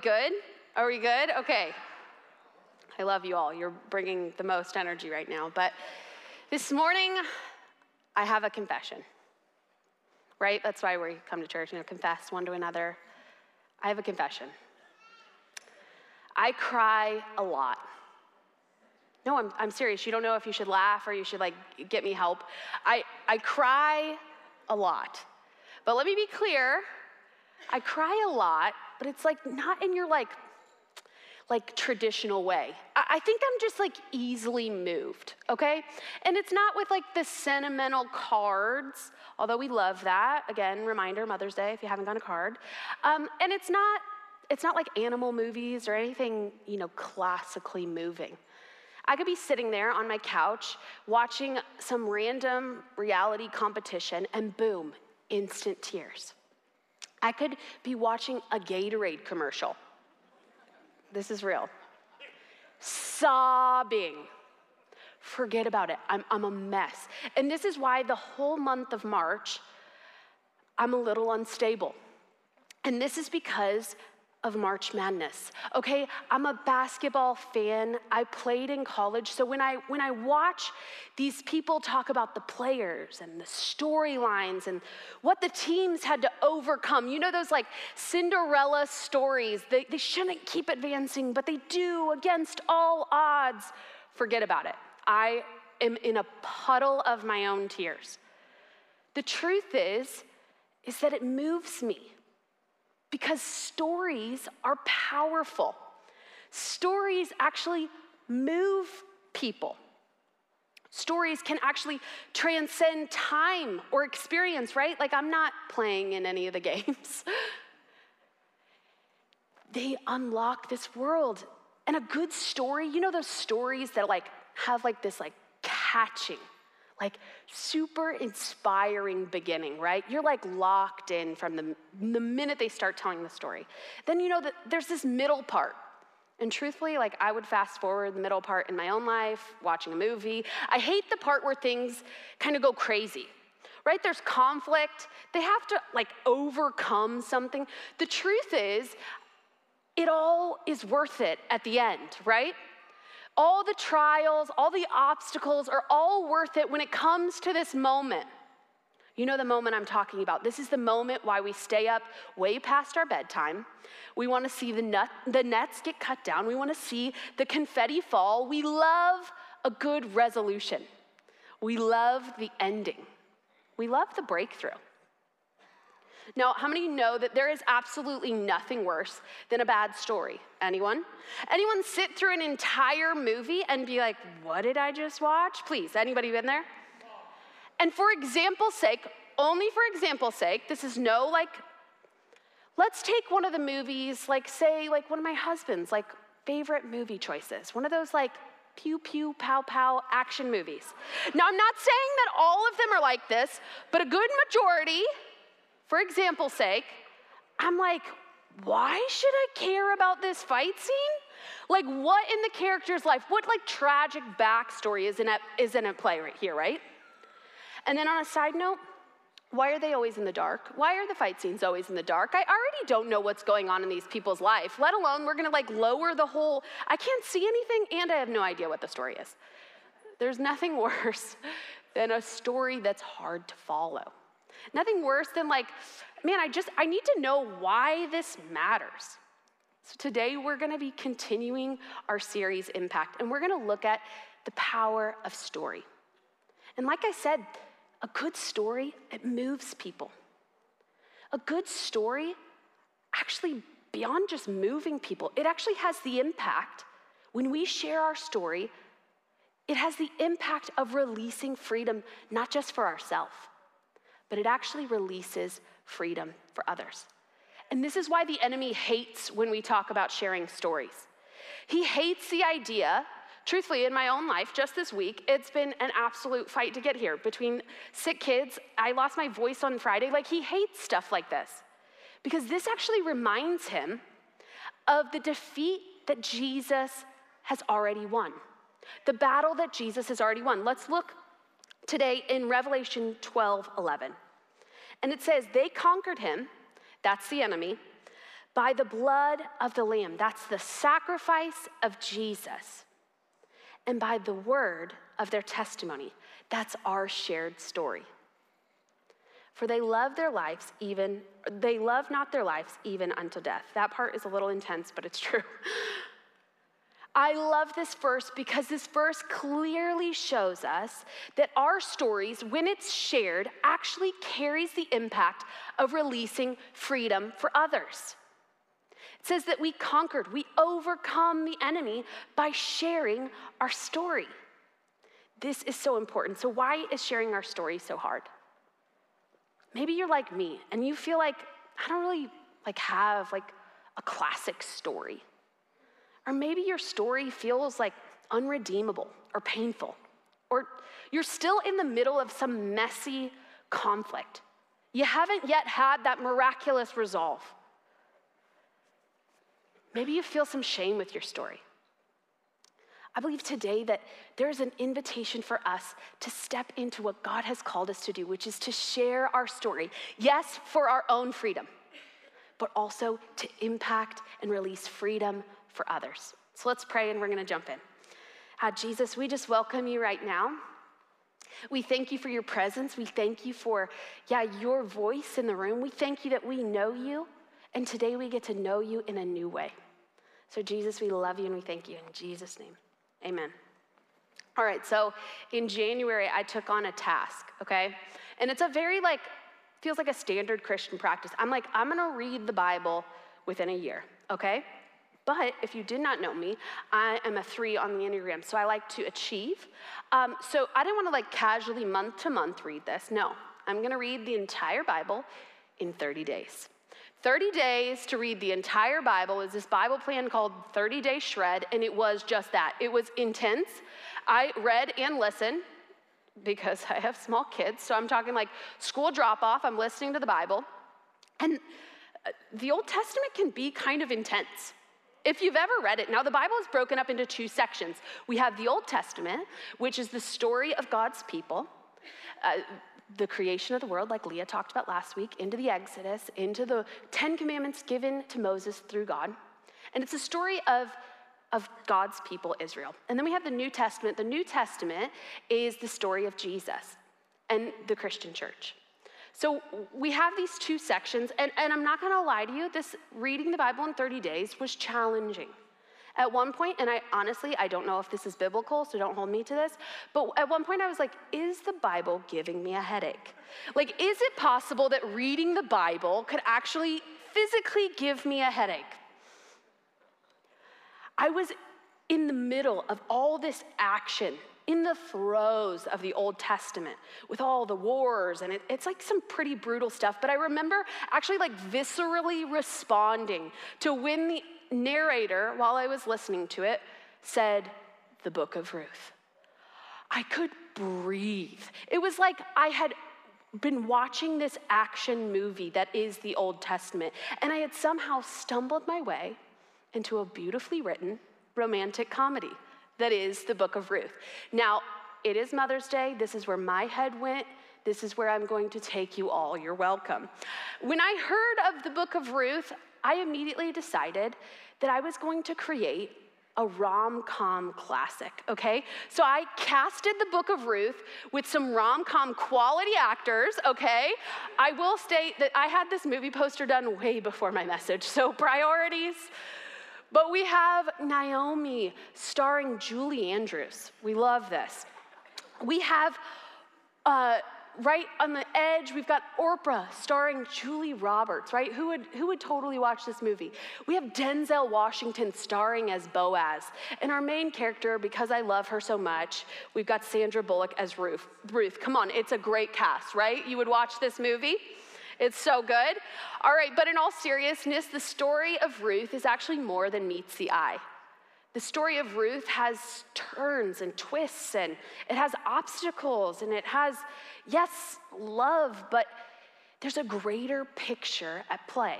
good? Are we good? Okay. I love you all. You're bringing the most energy right now. But this morning, I have a confession. Right? That's why we come to church, you know, confess one to another. I have a confession. I cry a lot. No, I'm, I'm serious. You don't know if you should laugh or you should like get me help. I, I cry a lot. But let me be clear I cry a lot, but it's like not in your like like traditional way. I think I'm just like easily moved, okay? And it's not with like the sentimental cards, although we love that. Again, reminder, Mother's Day, if you haven't got a card. Um, and it's not, it's not like animal movies or anything, you know, classically moving. I could be sitting there on my couch watching some random reality competition and boom, instant tears. I could be watching a Gatorade commercial. This is real. Sobbing. Forget about it. I'm, I'm a mess. And this is why the whole month of March, I'm a little unstable. And this is because of March Madness. Okay, I'm a basketball fan. I played in college. So when I when I watch these people talk about the players and the storylines and what the teams had to overcome, you know those like Cinderella stories. They, they shouldn't keep advancing, but they do against all odds. Forget about it. I am in a puddle of my own tears. The truth is, is that it moves me because stories are powerful. Stories actually move people. Stories can actually transcend time or experience, right? Like, I'm not playing in any of the games. they unlock this world. And a good story, you know those stories that like have like this like catching like super inspiring beginning, right? You're like locked in from the, the minute they start telling the story. Then you know that there's this middle part. And truthfully, like I would fast forward the middle part in my own life, watching a movie. I hate the part where things kind of go crazy, right? There's conflict. They have to like overcome something. The truth is, it all is worth it at the end, right? All the trials, all the obstacles are all worth it when it comes to this moment. You know the moment I'm talking about. This is the moment why we stay up way past our bedtime. We want to see the, nut, the nets get cut down. We want to see the confetti fall. We love a good resolution. We love the ending. We love the breakthrough. Now, how many know that there is absolutely nothing worse than a bad story? Anyone? Anyone sit through an entire movie and be like, what did I just watch? Please, anybody been there? And for example's sake, only for example's sake, this is no like, let's take one of the movies, like, say, like one of my husband's, like, favorite movie choices, one of those, like, pew pew pow pow action movies. Now, I'm not saying that all of them are like this, but a good majority for example's sake, I'm like, why should I care about this fight scene? Like, what in the character's life, what like tragic backstory is in, at, is in at play right here, right? And then on a side note, why are they always in the dark? Why are the fight scenes always in the dark? I already don't know what's going on in these people's life, let alone we're gonna like lower the whole, I can't see anything and I have no idea what the story is. There's nothing worse than a story that's hard to follow. Nothing worse than like, man, I just, I need to know why this matters. So today we're going to be continuing our series Impact, and we're going to look at the power of story. And like I said, a good story, it moves people. A good story, actually, beyond just moving people, it actually has the impact, when we share our story, it has the impact of releasing freedom, not just for ourselves, but it actually releases freedom for others. And this is why the enemy hates when we talk about sharing stories. He hates the idea, truthfully, in my own life, just this week, it's been an absolute fight to get here between sick kids. I lost my voice on Friday. Like, he hates stuff like this because this actually reminds him of the defeat that Jesus has already won, the battle that Jesus has already won. Let's look today in Revelation 12 11. And it says, They conquered him, that's the enemy, by the blood of the Lamb. That's the sacrifice of Jesus. And by the word of their testimony. That's our shared story. For they love their lives even, they love not their lives even unto death. That part is a little intense, but it's true. I love this verse because this verse clearly shows us that our stories, when it's shared, actually carries the impact of releasing freedom for others. It says that we conquered, we overcome the enemy by sharing our story. This is so important. So why is sharing our story so hard? Maybe you're like me and you feel like I don't really like have like a classic story. Or maybe your story feels like unredeemable or painful. Or you're still in the middle of some messy conflict. You haven't yet had that miraculous resolve. Maybe you feel some shame with your story. I believe today that there's an invitation for us to step into what God has called us to do, which is to share our story. Yes, for our own freedom, but also to impact and release freedom for others. So let's pray and we're going to jump in. Uh, Jesus, we just welcome you right now. We thank you for your presence. We thank you for, yeah, your voice in the room. We thank you that we know you, and today we get to know you in a new way. So, Jesus, we love you and we thank you in Jesus' name. Amen. All right, so in January, I took on a task, okay? And it's a very, like, feels like a standard Christian practice. I'm like, I'm gonna read the Bible within a year, okay? But if you did not know me, I am a three on the Enneagram, so I like to achieve. Um, so I didn't wanna like casually month to month read this. No, I'm gonna read the entire Bible in 30 days. 30 days to read the entire Bible is this Bible plan called 30 Day Shred, and it was just that. It was intense. I read and listened because I have small kids, so I'm talking like school drop off, I'm listening to the Bible. And uh, the Old Testament can be kind of intense. If you've ever read it, now the Bible is broken up into two sections. We have the Old Testament, which is the story of God's people. Uh, the creation of the world, like Leah talked about last week, into the Exodus, into the Ten Commandments given to Moses through God. And it's a story of, of God's people, Israel. And then we have the New Testament. The New Testament is the story of Jesus and the Christian church. So we have these two sections, and, and I'm not gonna lie to you, this reading the Bible in 30 days was challenging. At one point, and I honestly, I don't know if this is biblical, so don't hold me to this, but at one point I was like, is the Bible giving me a headache? Like, is it possible that reading the Bible could actually physically give me a headache? I was in the middle of all this action in the throes of the Old Testament with all the wars, and it, it's like some pretty brutal stuff. But I remember actually like viscerally responding to when the narrator, while I was listening to it, said, The book of Ruth. I could breathe. It was like I had been watching this action movie that is the Old Testament, and I had somehow stumbled my way into a beautifully written romantic comedy that is the book of Ruth. Now, it is Mother's Day. This is where my head went. This is where I'm going to take you all. You're welcome. When I heard of the book of Ruth, I immediately decided that I was going to create a rom com classic, okay? So I casted the book of Ruth with some rom com quality actors, okay? I will state that I had this movie poster done way before my message, so priorities. But we have Naomi starring Julie Andrews. We love this. We have uh, right on the edge, we've got Oprah starring Julia Roberts, right? Who would, who would totally watch this movie? We have Denzel Washington starring as Boaz. And our main character, because I love her so much, we've got Sandra Bullock as Ruth. Ruth, come on, it's a great cast, right? You would watch this movie? It's so good. All right, but in all seriousness, the story of Ruth is actually more than meets the eye. The story of Ruth has turns and twists, and it has obstacles, and it has, yes, love, but there's a greater picture at play.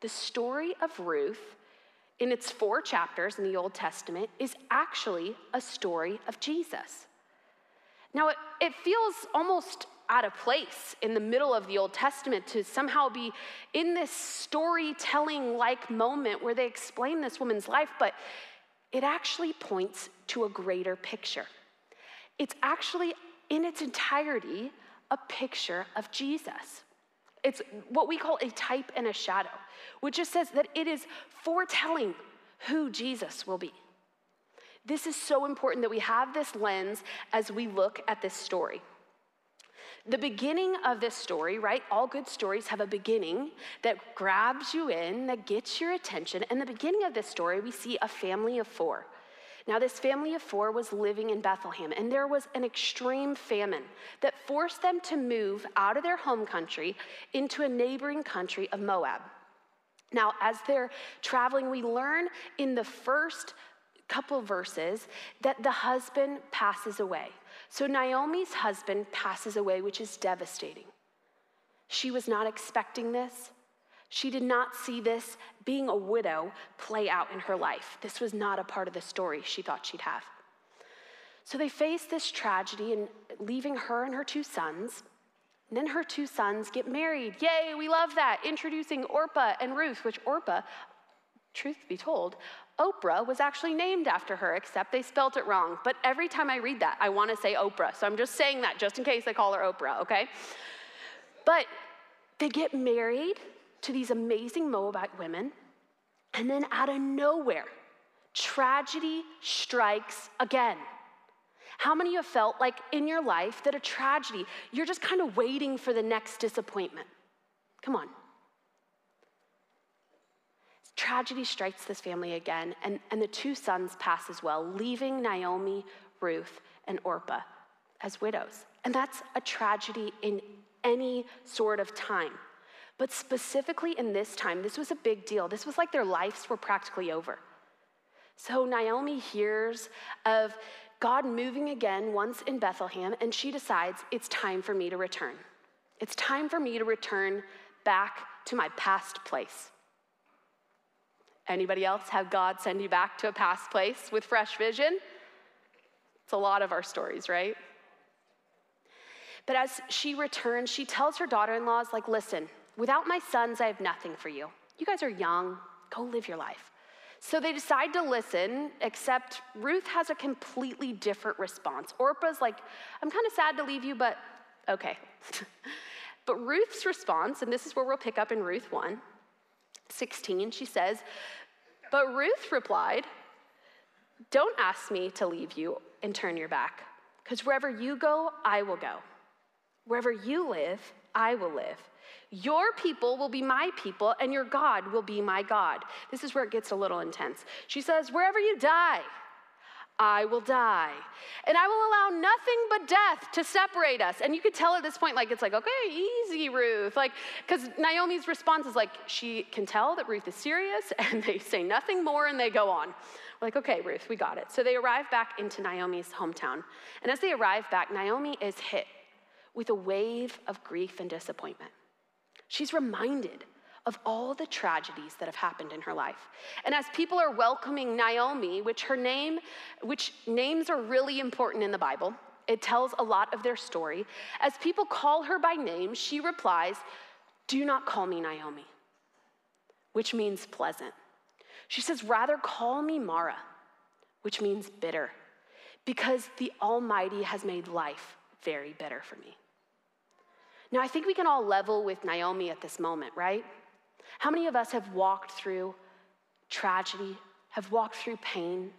The story of Ruth, in its four chapters in the Old Testament, is actually a story of Jesus. Now, it, it feels almost out of place in the middle of the Old Testament to somehow be in this storytelling like moment where they explain this woman's life, but it actually points to a greater picture. It's actually, in its entirety, a picture of Jesus. It's what we call a type and a shadow, which just says that it is foretelling who Jesus will be. This is so important that we have this lens as we look at this story. The beginning of this story, right? All good stories have a beginning that grabs you in, that gets your attention. And the beginning of this story, we see a family of four. Now, this family of four was living in Bethlehem, and there was an extreme famine that forced them to move out of their home country into a neighboring country of Moab. Now, as they're traveling, we learn in the first couple verses that the husband passes away. So Naomi's husband passes away, which is devastating. She was not expecting this. She did not see this being a widow play out in her life. This was not a part of the story she thought she'd have. So they face this tragedy and leaving her and her two sons. And then her two sons get married. Yay, we love that. Introducing Orpah and Ruth, which Orpah, truth be told, Oprah was actually named after her, except they spelt it wrong. But every time I read that, I want to say Oprah. So I'm just saying that just in case they call her Oprah, okay? But they get married to these amazing Moabite women, and then out of nowhere, tragedy strikes again. How many of you have felt like in your life that a tragedy, you're just kind of waiting for the next disappointment? Come on, Tragedy strikes this family again, and, and the two sons pass as well, leaving Naomi, Ruth, and Orpah as widows. And that's a tragedy in any sort of time. But specifically in this time, this was a big deal. This was like their lives were practically over. So Naomi hears of God moving again once in Bethlehem, and she decides it's time for me to return. It's time for me to return back to my past place. Anybody else have God send you back to a past place with fresh vision? It's a lot of our stories, right? But as she returns, she tells her daughter in laws, like, listen, without my sons, I have nothing for you. You guys are young, go live your life. So they decide to listen, except Ruth has a completely different response. Orpah's like, I'm kind of sad to leave you, but okay. but Ruth's response, and this is where we'll pick up in Ruth 1 16, she says, But Ruth replied, Don't ask me to leave you and turn your back, because wherever you go, I will go. Wherever you live, I will live. Your people will be my people, and your God will be my God. This is where it gets a little intense. She says, Wherever you die, I will die. And I will allow nothing but death to separate us. And you could tell at this point, like, it's like, okay, easy, Ruth. Like, because Naomi's response is like, she can tell that Ruth is serious, and they say nothing more and they go on. We're like, okay, Ruth, we got it. So they arrive back into Naomi's hometown. And as they arrive back, Naomi is hit with a wave of grief and disappointment. She's reminded of all the tragedies that have happened in her life. And as people are welcoming Naomi, which her name, which names are really important in the Bible, it tells a lot of their story. As people call her by name, she replies, Do not call me Naomi, which means pleasant. She says, Rather call me Mara, which means bitter, because the Almighty has made life very bitter for me. Now, I think we can all level with Naomi at this moment, right? How many of us have walked through tragedy, have walked through pain,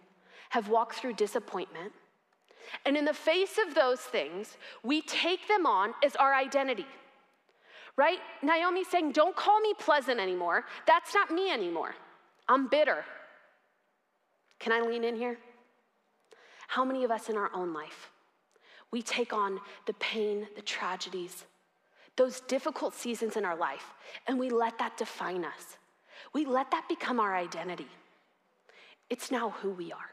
have walked through disappointment? And in the face of those things, we take them on as our identity. Right? Naomi's saying, Don't call me pleasant anymore. That's not me anymore. I'm bitter. Can I lean in here? How many of us in our own life, we take on the pain, the tragedies, those difficult seasons in our life, and we let that define us. We let that become our identity. It's now who we are.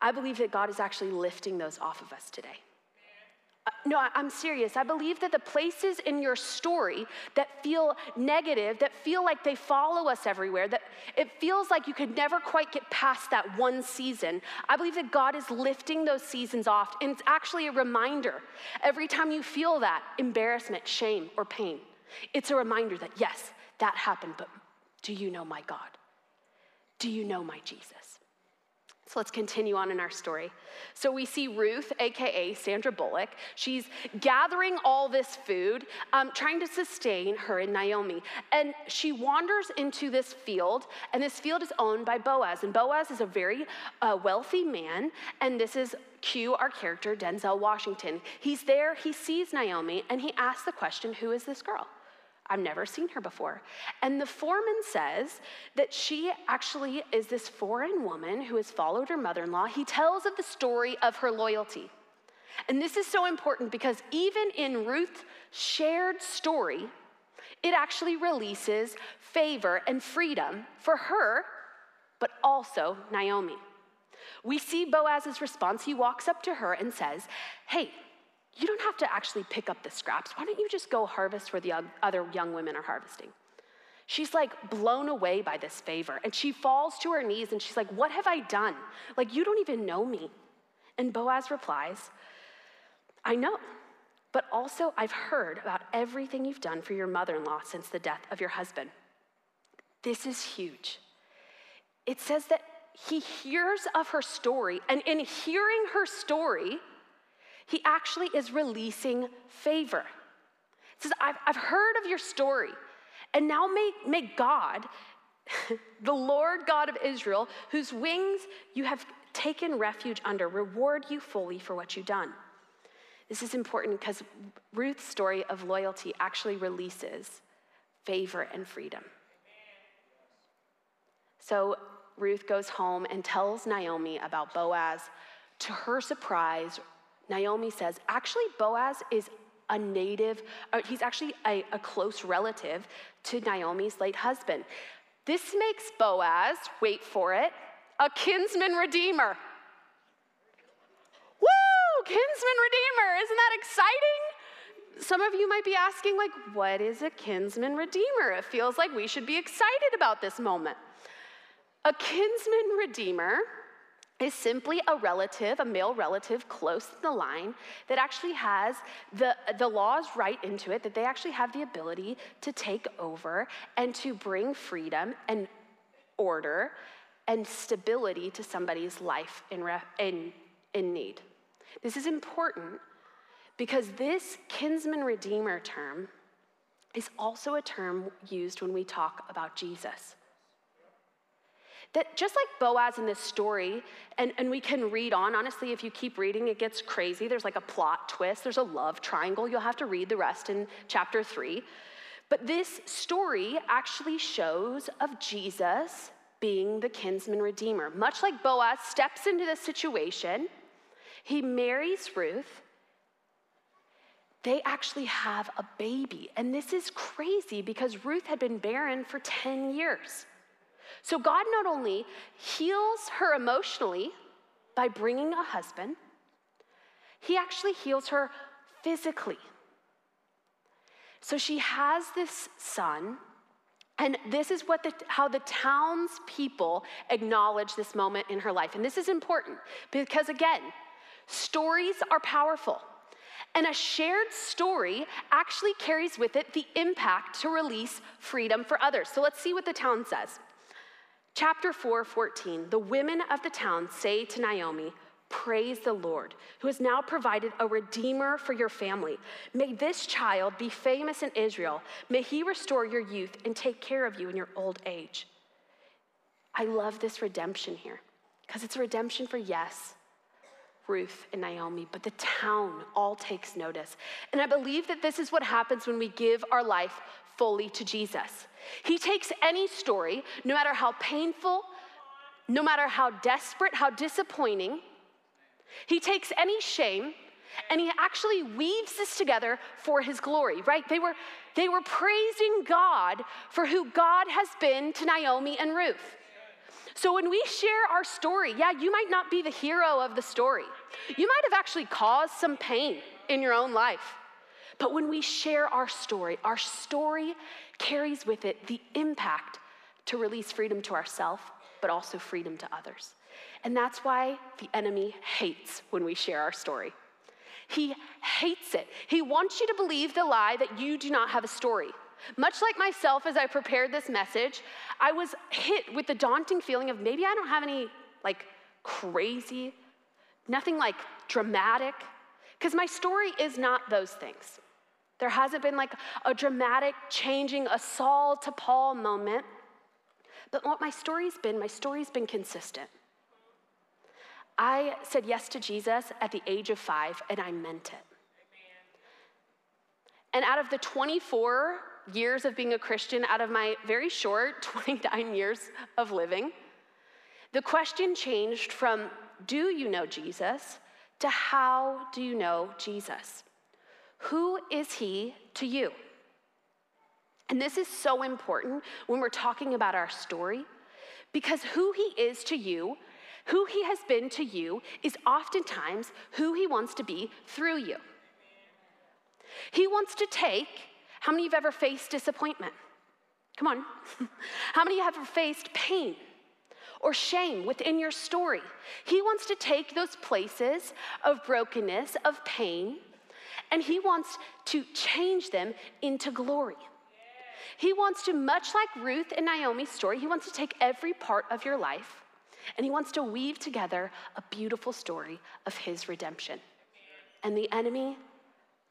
I believe that God is actually lifting those off of us today. No, I'm serious. I believe that the places in your story that feel negative, that feel like they follow us everywhere, that it feels like you could never quite get past that one season, I believe that God is lifting those seasons off. And it's actually a reminder every time you feel that embarrassment, shame, or pain. It's a reminder that, yes, that happened, but do you know my God? Do you know my Jesus? So let's continue on in our story. So we see Ruth, AKA Sandra Bullock. She's gathering all this food, um, trying to sustain her and Naomi. And she wanders into this field, and this field is owned by Boaz. And Boaz is a very uh, wealthy man, and this is cue our character, Denzel Washington. He's there, he sees Naomi, and he asks the question Who is this girl? I've never seen her before. And the foreman says that she actually is this foreign woman who has followed her mother in law. He tells of the story of her loyalty. And this is so important because even in Ruth's shared story, it actually releases favor and freedom for her, but also Naomi. We see Boaz's response. He walks up to her and says, Hey, you don't have to actually pick up the scraps. Why don't you just go harvest where the other young women are harvesting? She's like blown away by this favor. And she falls to her knees and she's like, What have I done? Like, you don't even know me. And Boaz replies, I know, but also I've heard about everything you've done for your mother in law since the death of your husband. This is huge. It says that he hears of her story, and in hearing her story, he actually is releasing favor. He says, I've, I've heard of your story, and now may, may God, the Lord God of Israel, whose wings you have taken refuge under, reward you fully for what you've done. This is important because Ruth's story of loyalty actually releases favor and freedom. So Ruth goes home and tells Naomi about Boaz. To her surprise, Naomi says, actually, Boaz is a native, he's actually a, a close relative to Naomi's late husband. This makes Boaz, wait for it, a kinsman redeemer. Woo, kinsman redeemer, isn't that exciting? Some of you might be asking, like, what is a kinsman redeemer? It feels like we should be excited about this moment. A kinsman redeemer is simply a relative, a male relative close to the line that actually has the, the laws right into it, that they actually have the ability to take over and to bring freedom and order and stability to somebody's life in, in, in need. This is important because this kinsman redeemer term is also a term used when we talk about Jesus. That just like Boaz in this story, and, and we can read on, honestly, if you keep reading, it gets crazy. There's like a plot twist, there's a love triangle. You'll have to read the rest in chapter three. But this story actually shows of Jesus being the kinsman redeemer. Much like Boaz steps into this situation, he marries Ruth. They actually have a baby. And this is crazy because Ruth had been barren for 10 years. So God not only heals her emotionally by bringing a husband, he actually heals her physically. So she has this son, and this is what the, how the townspeople acknowledge this moment in her life. And this is important because, again, stories are powerful. And a shared story actually carries with it the impact to release freedom for others. So let's see what the town says. Chapter 4, 14. The women of the town say to Naomi, Praise the Lord, who has now provided a redeemer for your family. May this child be famous in Israel. May he restore your youth and take care of you in your old age. I love this redemption here because it's a redemption for, yes, Ruth and Naomi, but the town all takes notice. And I believe that this is what happens when we give our life fully to Jesus. He takes any story, no matter how painful, no matter how desperate, how disappointing, he takes any shame and he actually weaves this together for his glory, right? They were, they were praising God for who God has been to Naomi and Ruth. So when we share our story, yeah, you might not be the hero of the story. You might have actually caused some pain. in your own life. But when we share our story, our story carries with it the impact to release freedom to ourselves, but also freedom to others. And that's why the enemy hates when we share our story. He hates it. He wants you to believe the lie that you do not have a story. Much like myself, as I prepared this message, I was hit with the daunting feeling of maybe I don't have any like crazy, nothing like dramatic, because my story is not those things. There hasn't been like a dramatic changing a Saul to Paul moment. But what my story's been, my story's been consistent. I said yes to Jesus at the age of five, and I meant it. And out of the 24 years of being a Christian, out of my very short 29 years of living, the question changed from, Do you know Jesus? to how do you know Jesus? Who is he to you? And this is so important when we're talking about our story because who he is to you, who he has been to you, is oftentimes who he wants to be through you. He wants to take, how many of you have ever faced disappointment? Come on. how many of you have ever faced pain? or shame within your story. He wants to take those places of brokenness, of pain, and He wants to change them into glory. He wants to, much like Ruth and Naomi's story, He wants to take every part of your life and He wants to weave together a beautiful story of His redemption. And the enemy,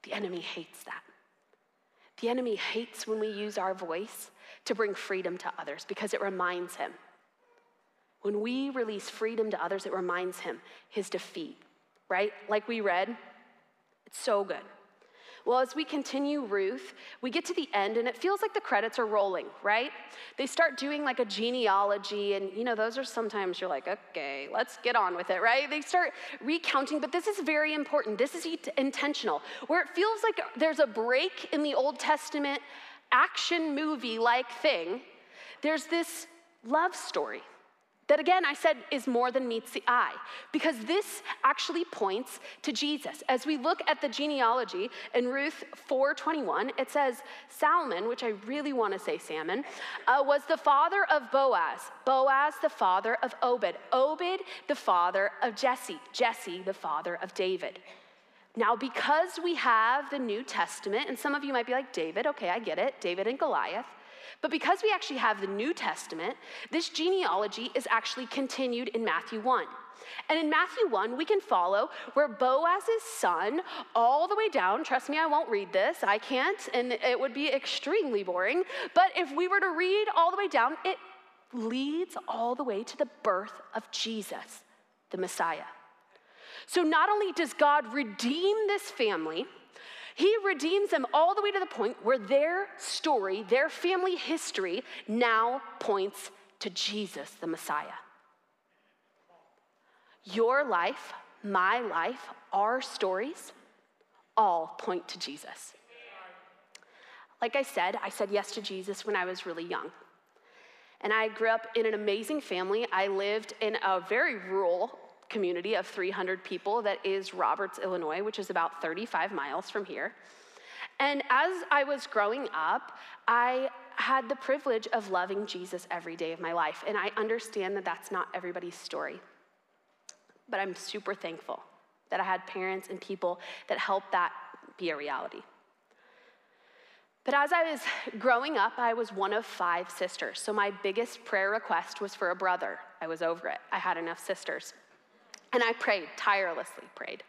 the enemy hates that. The enemy hates when we use our voice to bring freedom to others because it reminds him. When we release freedom to others, it reminds him his defeat, right? Like we read, it's so good. Well, as we continue Ruth, we get to the end and it feels like the credits are rolling, right? They start doing like a genealogy, and you know, those are sometimes you're like, okay, let's get on with it, right? They start recounting, but this is very important. This is intentional, where it feels like there's a break in the Old Testament action movie like thing. There's this love story that again, I said is more than meets the eye, because this actually points to Jesus. As we look at the genealogy in Ruth 4:21, it says Salmon, which I really want to say salmon, uh, was the father of Boaz. Boaz, the father of Obed. Obed, the father of Jesse. Jesse, the father of David. Now, because we have the New Testament, and some of you might be like, David, okay, I get it, David and Goliath. But because we actually have the New Testament, this genealogy is actually continued in Matthew 1. And in Matthew 1, we can follow where Boaz's son, all the way down, trust me, I won't read this, I can't, and it would be extremely boring. But if we were to read all the way down, it leads all the way to the birth of Jesus, the Messiah. So not only does God redeem this family, he redeems them all the way to the point where their story, their family history, now points to Jesus, the Messiah. Your life, my life, our stories all point to Jesus. Like I said, I said yes to Jesus when I was really young. And I grew up in an amazing family. I lived in a very rural community of 300 people that is Roberts, Illinois, which is about 35 miles from here. And as I was growing up, I had the privilege of loving Jesus every day of my life. And I understand that that's not everybody's story. But I'm super thankful that I had parents and people that helped that be a reality. But as I was growing up, I was one of five sisters. So my biggest prayer request was for a brother. I was over it. I had enough sisters. And I prayed, tirelessly prayed.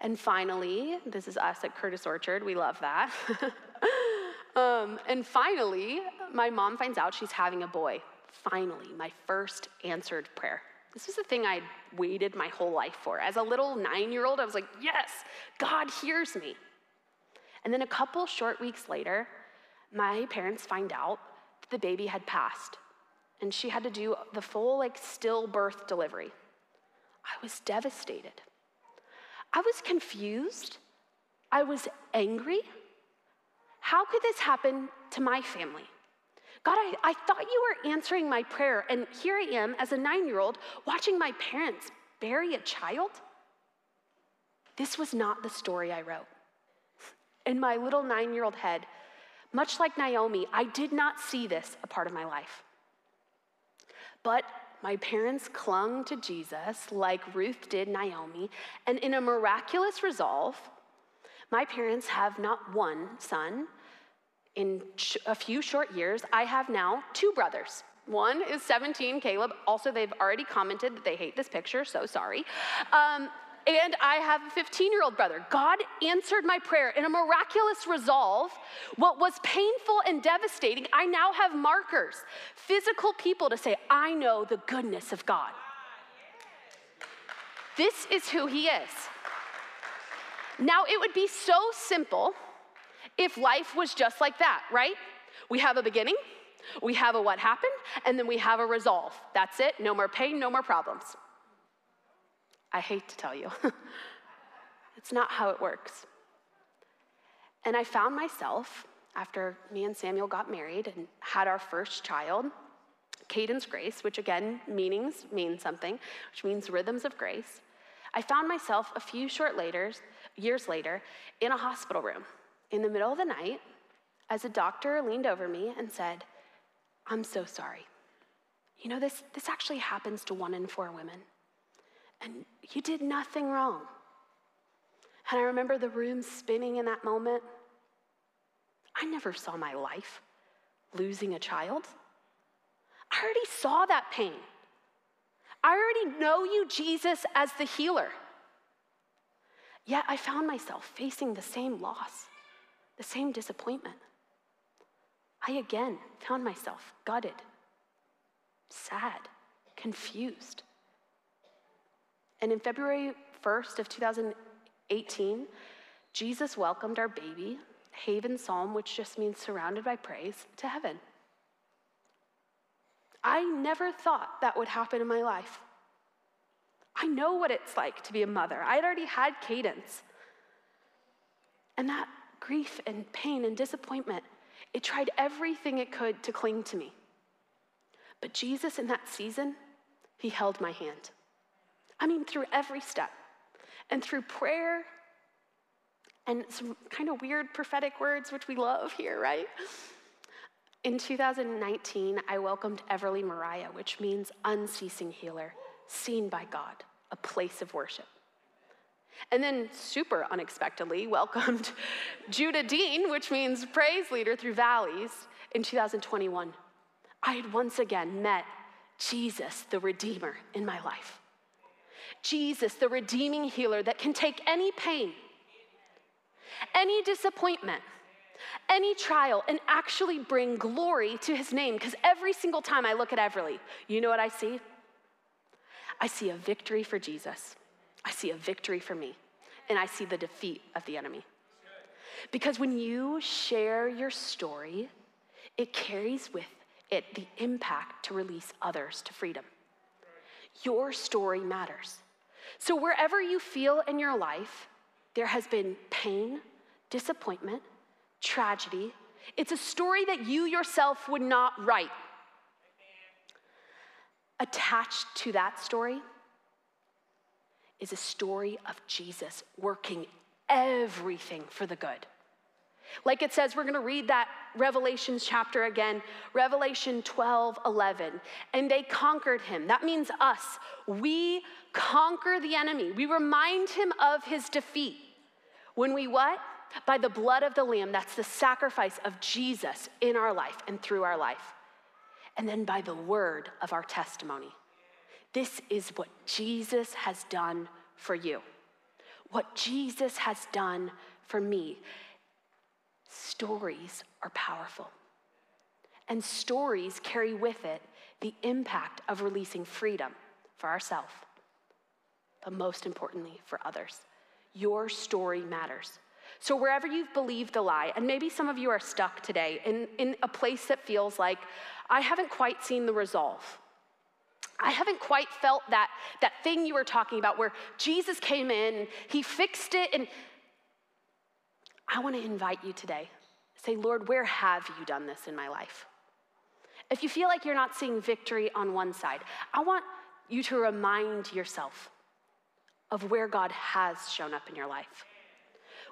And finally, this is us at Curtis Orchard, we love that. um, and finally, my mom finds out she's having a boy. Finally, my first answered prayer. This was the thing I'd waited my whole life for. As a little nine year old, I was like, yes, God hears me. And then a couple short weeks later, my parents find out that the baby had passed and she had to do the full, like, stillbirth delivery. I was devastated. I was confused. I was angry. How could this happen to my family? God, I, I thought you were answering my prayer, and here I am as a nine year old watching my parents bury a child. this was not the story I wrote. In my little nine year old head, much like Naomi, I did not see this a part of my life. But my parents clung to Jesus like Ruth did Naomi, and in a miraculous resolve, my parents have not one son. In a few short years, I have now two brothers. One is 17, Caleb. Also, they've already commented that they hate this picture, so sorry. Um, and I have a 15 year old brother. God answered my prayer in a miraculous resolve. What was painful and devastating, I now have markers, physical people to say, I know the goodness of God. This is who He is. Now, it would be so simple if life was just like that, right? We have a beginning, we have a what happened, and then we have a resolve. That's it. No more pain, no more problems. I hate to tell you, it's not how it works. And I found myself, after me and Samuel got married and had our first child, Cadence Grace, which again, meanings mean something, which means rhythms of grace. I found myself a few short later, years later in a hospital room in the middle of the night as a doctor leaned over me and said, I'm so sorry. You know, this, this actually happens to one in four women. And you did nothing wrong. And I remember the room spinning in that moment. I never saw my life losing a child. I already saw that pain. I already know you, Jesus, as the healer. Yet I found myself facing the same loss, the same disappointment. I again found myself gutted, sad, confused. And in February 1st of 2018, Jesus welcomed our baby, Haven Psalm, which just means surrounded by praise, to heaven. I never thought that would happen in my life. I know what it's like to be a mother. I had already had cadence. And that grief and pain and disappointment, it tried everything it could to cling to me. But Jesus, in that season, he held my hand. I mean, through every step. And through prayer and some kind of weird prophetic words, which we love here, right? In 2019, I welcomed Everly Mariah, which means unceasing healer seen by God, a place of worship. And then, super unexpectedly, welcomed Judah Dean, which means praise leader through valleys, in 2021. I had once again met Jesus, the Redeemer, in my life. Jesus, the redeeming healer that can take any pain, any disappointment, any trial, and actually bring glory to his name. Because every single time I look at Everly, you know what I see? I see a victory for Jesus. I see a victory for me. And I see the defeat of the enemy. Because when you share your story, it carries with it the impact to release others to freedom. Your story matters. So, wherever you feel in your life, there has been pain, disappointment, tragedy. It's a story that you yourself would not write attached to that story is a story of Jesus working everything for the good. Like it says, we're going to read that Revelation chapter again, Revelation 12, 11. And they conquered him. That means us. We conquer the enemy. We remind him of his defeat. When we what? By the blood of the Lamb. That's the sacrifice of Jesus in our life and through our life and then by the word of our testimony. This is what Jesus has done for you, what Jesus has done for me. Stories are powerful, and stories carry with it the impact of releasing freedom for ourselves, but most importantly, for others. Your story matters. So, wherever you've believed a lie, and maybe some of you are stuck today in, in a place that feels like, I haven't quite seen the resolve. I haven't quite felt that, that thing you were talking about where Jesus came in, he fixed it, and I want to invite you today. Say, Lord, where have you done this in my life? If you feel like you're not seeing victory on one side, I want you to remind yourself of where God has shown up in your life,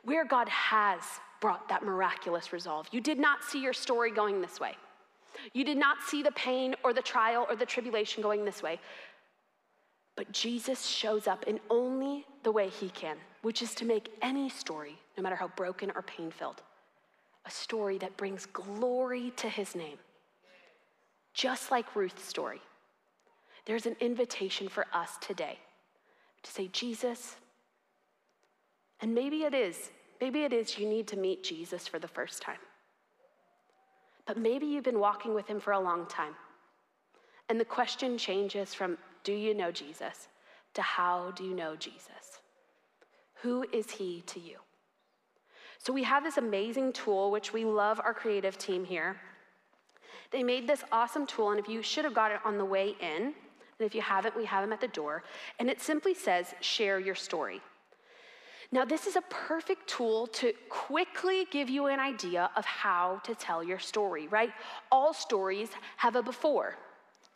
where God has brought that miraculous resolve. You did not see your story going this way. You did not see the pain or the trial or the tribulation going this way. But Jesus shows up in only the way he can, which is to make any story, no matter how broken or pain filled, a story that brings glory to his name. Just like Ruth's story, there's an invitation for us today to say, Jesus, and maybe it is, maybe it is you need to meet Jesus for the first time. But maybe you've been walking with him for a long time. And the question changes from, do you know Jesus, to how do you know Jesus? Who is he to you? So we have this amazing tool, which we love our creative team here. They made this awesome tool, and if you should have got it on the way in, and if you haven't, we have them at the door. And it simply says, share your story. Now, this is a perfect tool to quickly give you an idea of how to tell your story, right? All stories have a before.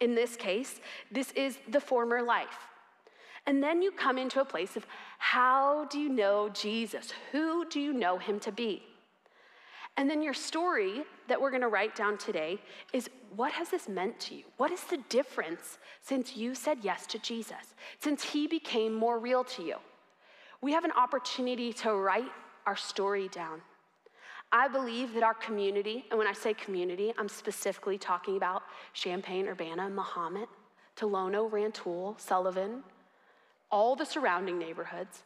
In this case, this is the former life. And then you come into a place of how do you know Jesus? Who do you know him to be? And then your story that we're going to write down today is what has this meant to you? What is the difference since you said yes to Jesus? Since he became more real to you? We have an opportunity to write our story down. I believe that our community, and when I say community, I'm specifically talking about Champaign, Urbana, Mahomet, Tolono, Rantoul, Sullivan, all the surrounding neighborhoods.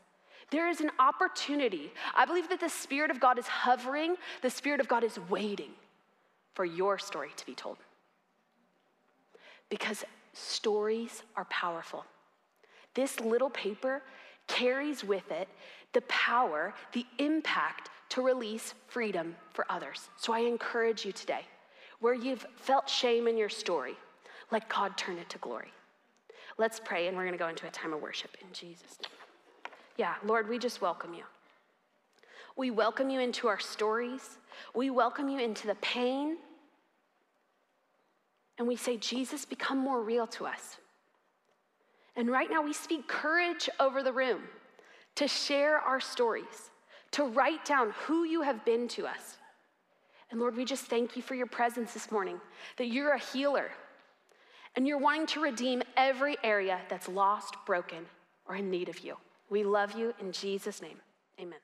There is an opportunity. I believe that the Spirit of God is hovering, the Spirit of God is waiting for your story to be told. Because stories are powerful. This little paper carries with it the power, the impact to release freedom for others. So I encourage you today, where you've felt shame in your story, let God turn it to glory. Let's pray, and we're going to go into a time of worship in Jesus' name. Yeah, Lord, we just welcome you. We welcome you into our stories. We welcome you into the pain. And we say, Jesus, become more real to us. And right now, we speak courage over the room to share our stories, to write down who you have been to us. And Lord, we just thank you for your presence this morning, that you're a healer and you're wanting to redeem every area that's lost, broken, or in need of you. We love you in Jesus' name. Amen.